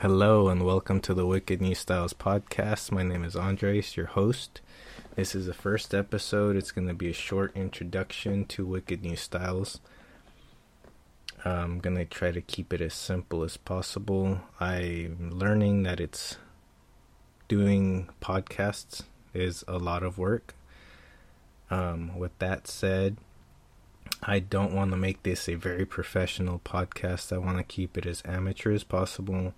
Hello and welcome to the Wicked New Styles podcast. My name is Andres, your host. This is the first episode. It's going to be a short introduction to Wicked New Styles. I'm going to try to keep it as simple as possible. I'm learning that it's doing podcasts is a lot of work. Um, with that said, I don't want to make this a very professional podcast. I want to keep it as amateur as possible.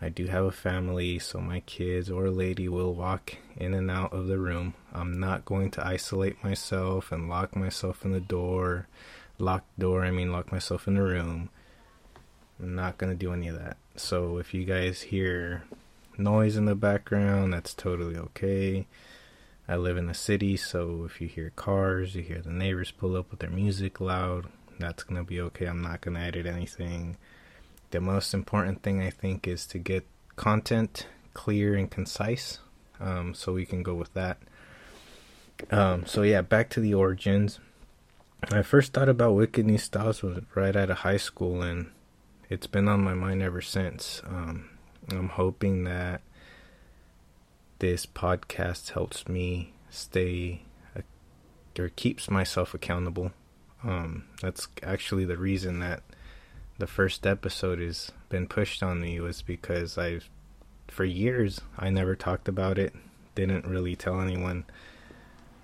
I do have a family, so my kids or lady will walk in and out of the room. I'm not going to isolate myself and lock myself in the door. Lock door, I mean lock myself in the room. I'm not going to do any of that. So if you guys hear noise in the background, that's totally okay. I live in the city, so if you hear cars, you hear the neighbors pull up with their music loud, that's going to be okay. I'm not going to edit anything the most important thing I think is to get content clear and concise. Um, so we can go with that. Um, so yeah, back to the origins. I first thought about Wicked New Styles was right out of high school, and it's been on my mind ever since. Um, I'm hoping that this podcast helps me stay uh, or keeps myself accountable. Um, that's actually the reason that the first episode has been pushed on me was because I, for years, I never talked about it. Didn't really tell anyone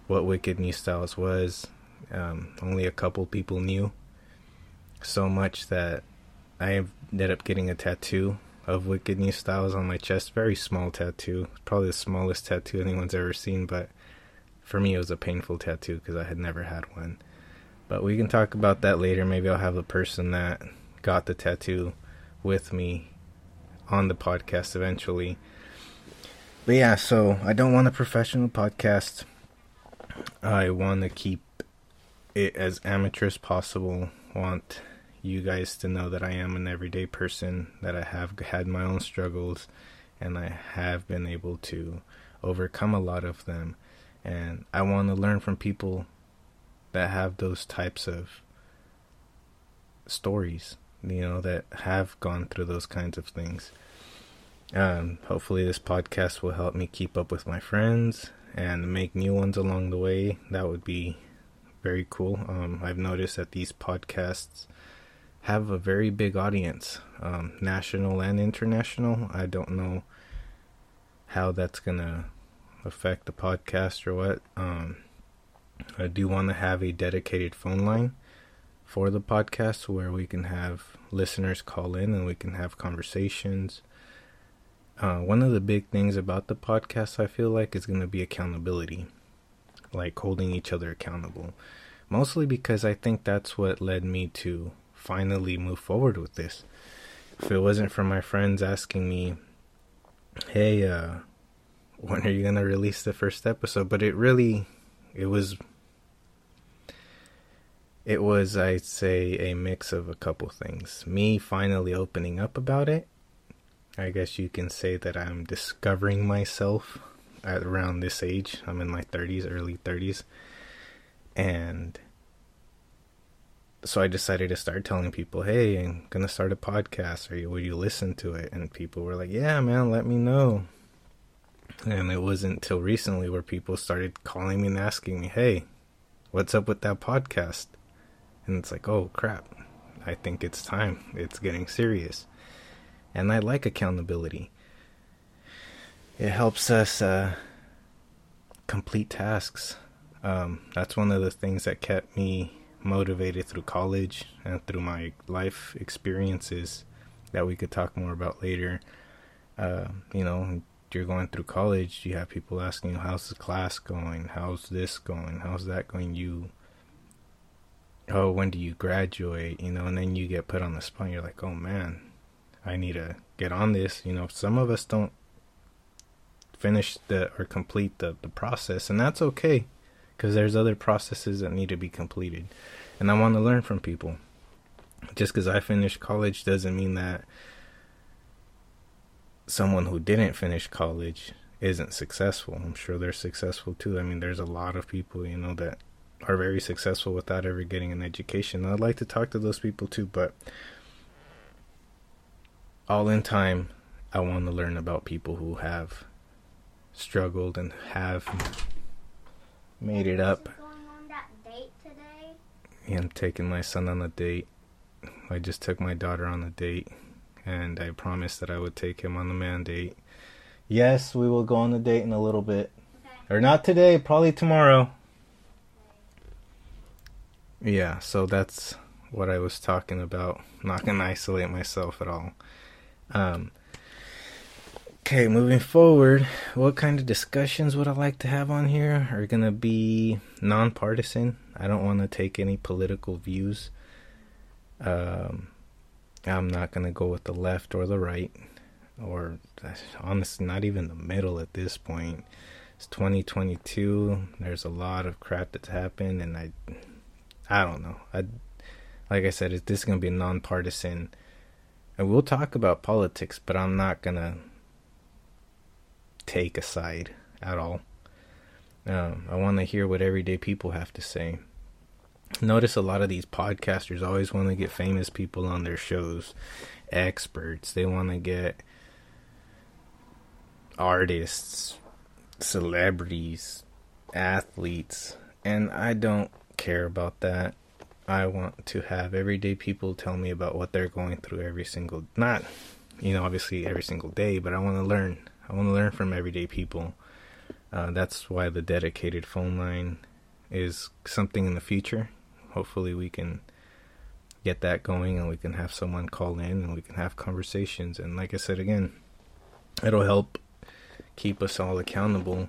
what Wicked New Styles was. Um, only a couple people knew. So much that I ended up getting a tattoo of Wicked New Styles on my chest. Very small tattoo. Probably the smallest tattoo anyone's ever seen, but for me it was a painful tattoo because I had never had one. But we can talk about that later. Maybe I'll have a person that got the tattoo with me on the podcast eventually. But yeah, so I don't want a professional podcast. I want to keep it as amateur as possible. Want you guys to know that I am an everyday person, that I have had my own struggles, and I have been able to overcome a lot of them. And I want to learn from people that have those types of stories you know, that have gone through those kinds of things. Um, hopefully, this podcast will help me keep up with my friends and make new ones along the way. That would be very cool. Um, I've noticed that these podcasts have a very big audience, um, national and international. I don't know how that's gonna affect the podcast or what. Um, I do want to have a dedicated phone line for the podcast where we can have listeners call in and we can have conversations. Uh, one of the big things about the podcast, I feel like, is going to be accountability, like holding each other accountable. Mostly because I think that's what led me to finally move forward with this. If it wasn't for my friends asking me, hey, uh, when are you to release the first episode? But it really, it was it was, I'd say, a mix of a couple things. Me finally opening up about it. I guess you can say that I'm discovering myself at around this age. I'm in my 30s, early 30s. And so I decided to start telling people, hey, I'm to start a podcast. Or will you listen to it? And people were like, yeah, man, let me know. And it wasn't until recently where people started calling me and asking me, hey, what's up with that podcast? and it's like, oh crap, I think it's time. It's getting serious. And I like accountability. It helps us uh, complete tasks. Um, that's one of the things that kept me motivated through college and through my life experiences that we could talk more about later. Uh, you know, you're going through college, you have people asking you, how's the class going? How's this going? How's that going? You oh, when do you graduate? You know, and then you get put on the spot. You're like, oh man, I need to get on this. You know, some of us don't finish the or complete the, the process, and that's okay because there's other processes that need to be completed. And I want to learn from people. Just because I finished college doesn't mean that someone who didn't finish college isn't successful. I'm sure they're successful too. I mean, there's a lot of people, you know, that are very successful without ever getting an education. I'd like to talk to those people too, but all in time, I want to learn about people who have struggled and have made it up. Yeah, I'm taking my son on a date. I just took my daughter on a date, and I promised that I would take him on the man date. Yes, we will go on the date in a little bit. Okay. Or not today, probably tomorrow. Yeah, so that's what I was talking about. I'm not gonna isolate myself at all. Um, okay, moving forward, what kind of discussions would I like to have on here are gonna be nonpartisan. I don't want to take any political views. Um, I'm not gonna go with the left or the right, or honestly, not even the middle at this point. It's 2022. There's a lot of crap that's happened, and I I don't know. I like I said, is this is gonna be nonpartisan, and we'll talk about politics, but I'm not gonna take a side at all. Um, I want to hear what everyday people have to say. Notice a lot of these podcasters always want to get famous people on their shows, experts. They want to get artists, celebrities, athletes, and I don't care about that. I want to have everyday people tell me about what they're going through every single not you know obviously every single day, but I want to learn. I want to learn from everyday people. Uh, that's why the dedicated phone line is something in the future. Hopefully, we can get that going and we can have someone call in and we can have conversations. And like I said again, it'll help keep us all accountable.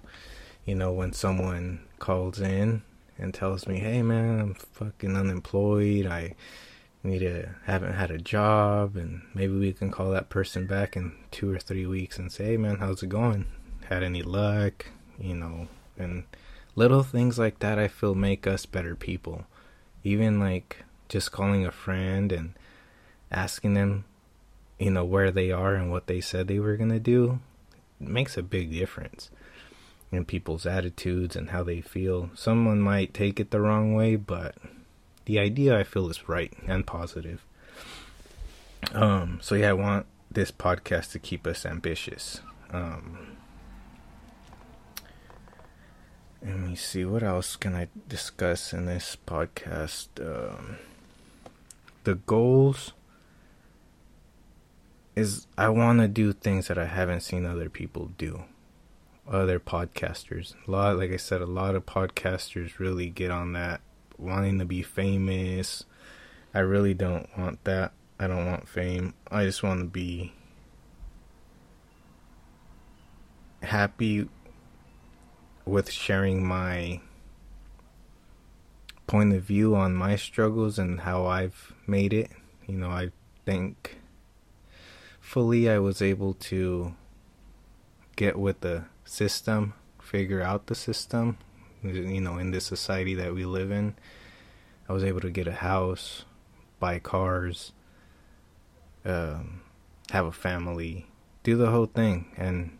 You know, when someone calls in and tells me, "Hey man, I'm fucking unemployed. I need to haven't had a job." And maybe we can call that person back in 2 or 3 weeks and say, "Hey man, how's it going? Had any luck?" You know, and little things like that I feel make us better people. Even like just calling a friend and asking them, you know, where they are and what they said they were going to do makes a big difference in people's attitudes and how they feel. Someone might take it the wrong way, but the idea I feel is right and positive. Um, so yeah, I want this podcast to keep us ambitious. Um, let me see what else can I discuss in this podcast. Um, the goals is I want to do things that I haven't seen other people do other podcasters. A lot, like I said, a lot of podcasters really get on that wanting to be famous. I really don't want that. I don't want fame. I just want to be happy with sharing my point of view on my struggles and how I've made it. You know, I think fully I was able to get with the system, figure out the system, you know, in this society that we live in. I was able to get a house, buy cars, um, have a family, do the whole thing. And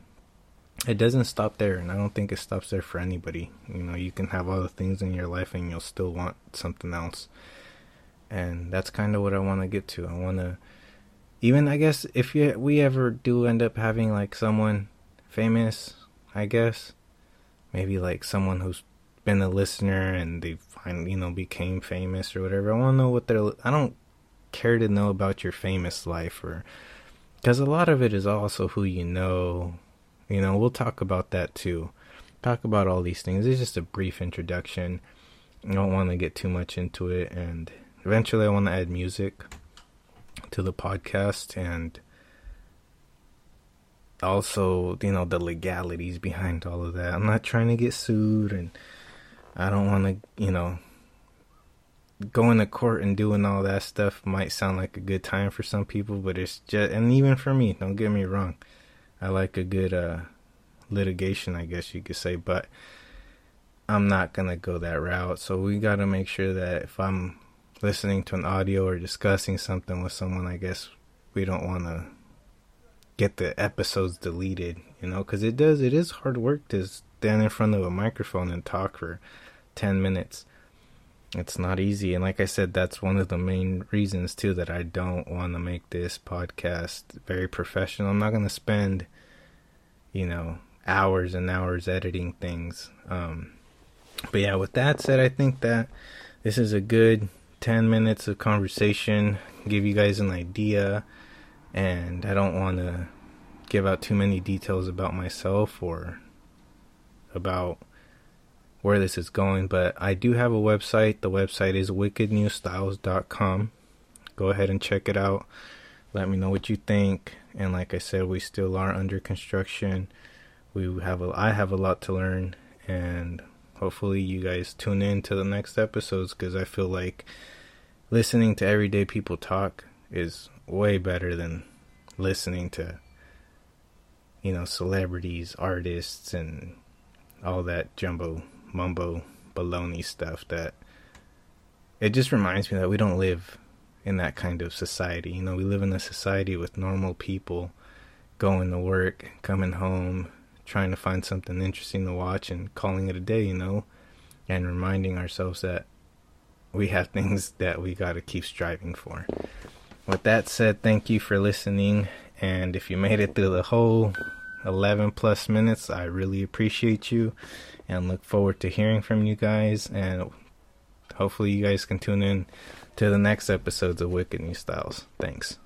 it doesn't stop there. And I don't think it stops there for anybody. You know, you can have all the things in your life and you'll still want something else. And that's kind of what I want to get to. I want to, even I guess if we ever do end up having like someone famous I guess. Maybe like someone who's been a listener and they finally, you know, became famous or whatever. I want to know what they're. I don't care to know about your famous life or because a lot of it is also who you know. You know, we'll talk about that too. Talk about all these things. It's just a brief introduction. I don't want to get too much into it, and eventually, I want to add music to the podcast and also, you know, the legalities behind all of that. I'm not trying to get sued and I don't want to, you know, going to court and doing all that stuff might sound like a good time for some people, but it's just, and even for me, don't get me wrong. I like a good uh, litigation, I guess you could say, but I'm not going to go that route. So we got to make sure that if I'm listening to an audio or discussing something with someone, I guess we don't want to get the episodes deleted, you know, because it does, it is hard work to stand in front of a microphone and talk for 10 minutes. it's not easy. And like I said, that's one of the main reasons too that I don't want to make this podcast very professional. I'm not going to spend, you know, hours and hours editing things. Um, but yeah, with that said, I think that this is a good 10 minutes of conversation, give you guys an idea. And I don't want to give out too many details about myself or about where this is going, but I do have a website. The website is wickednewstyles.com. Go ahead and check it out. Let me know what you think. And like I said, we still are under construction. We have a, I have a lot to learn, and hopefully you guys tune in to the next episodes because I feel like listening to everyday people talk is way better than listening to you know celebrities, artists, and all that jumbo mumbo baloney stuff that it just reminds me that we don't live in that kind of society. You know, we live in a society with normal people going to work, coming home, trying to find something interesting to watch and calling it a day, you know, and reminding ourselves that we have things that we got to keep striving for. With that said, thank you for listening. And if you made it through the whole 11 plus minutes, I really appreciate you and look forward to hearing from you guys. And hopefully, you guys can tune in to the next episodes of Wicked New Styles. Thanks.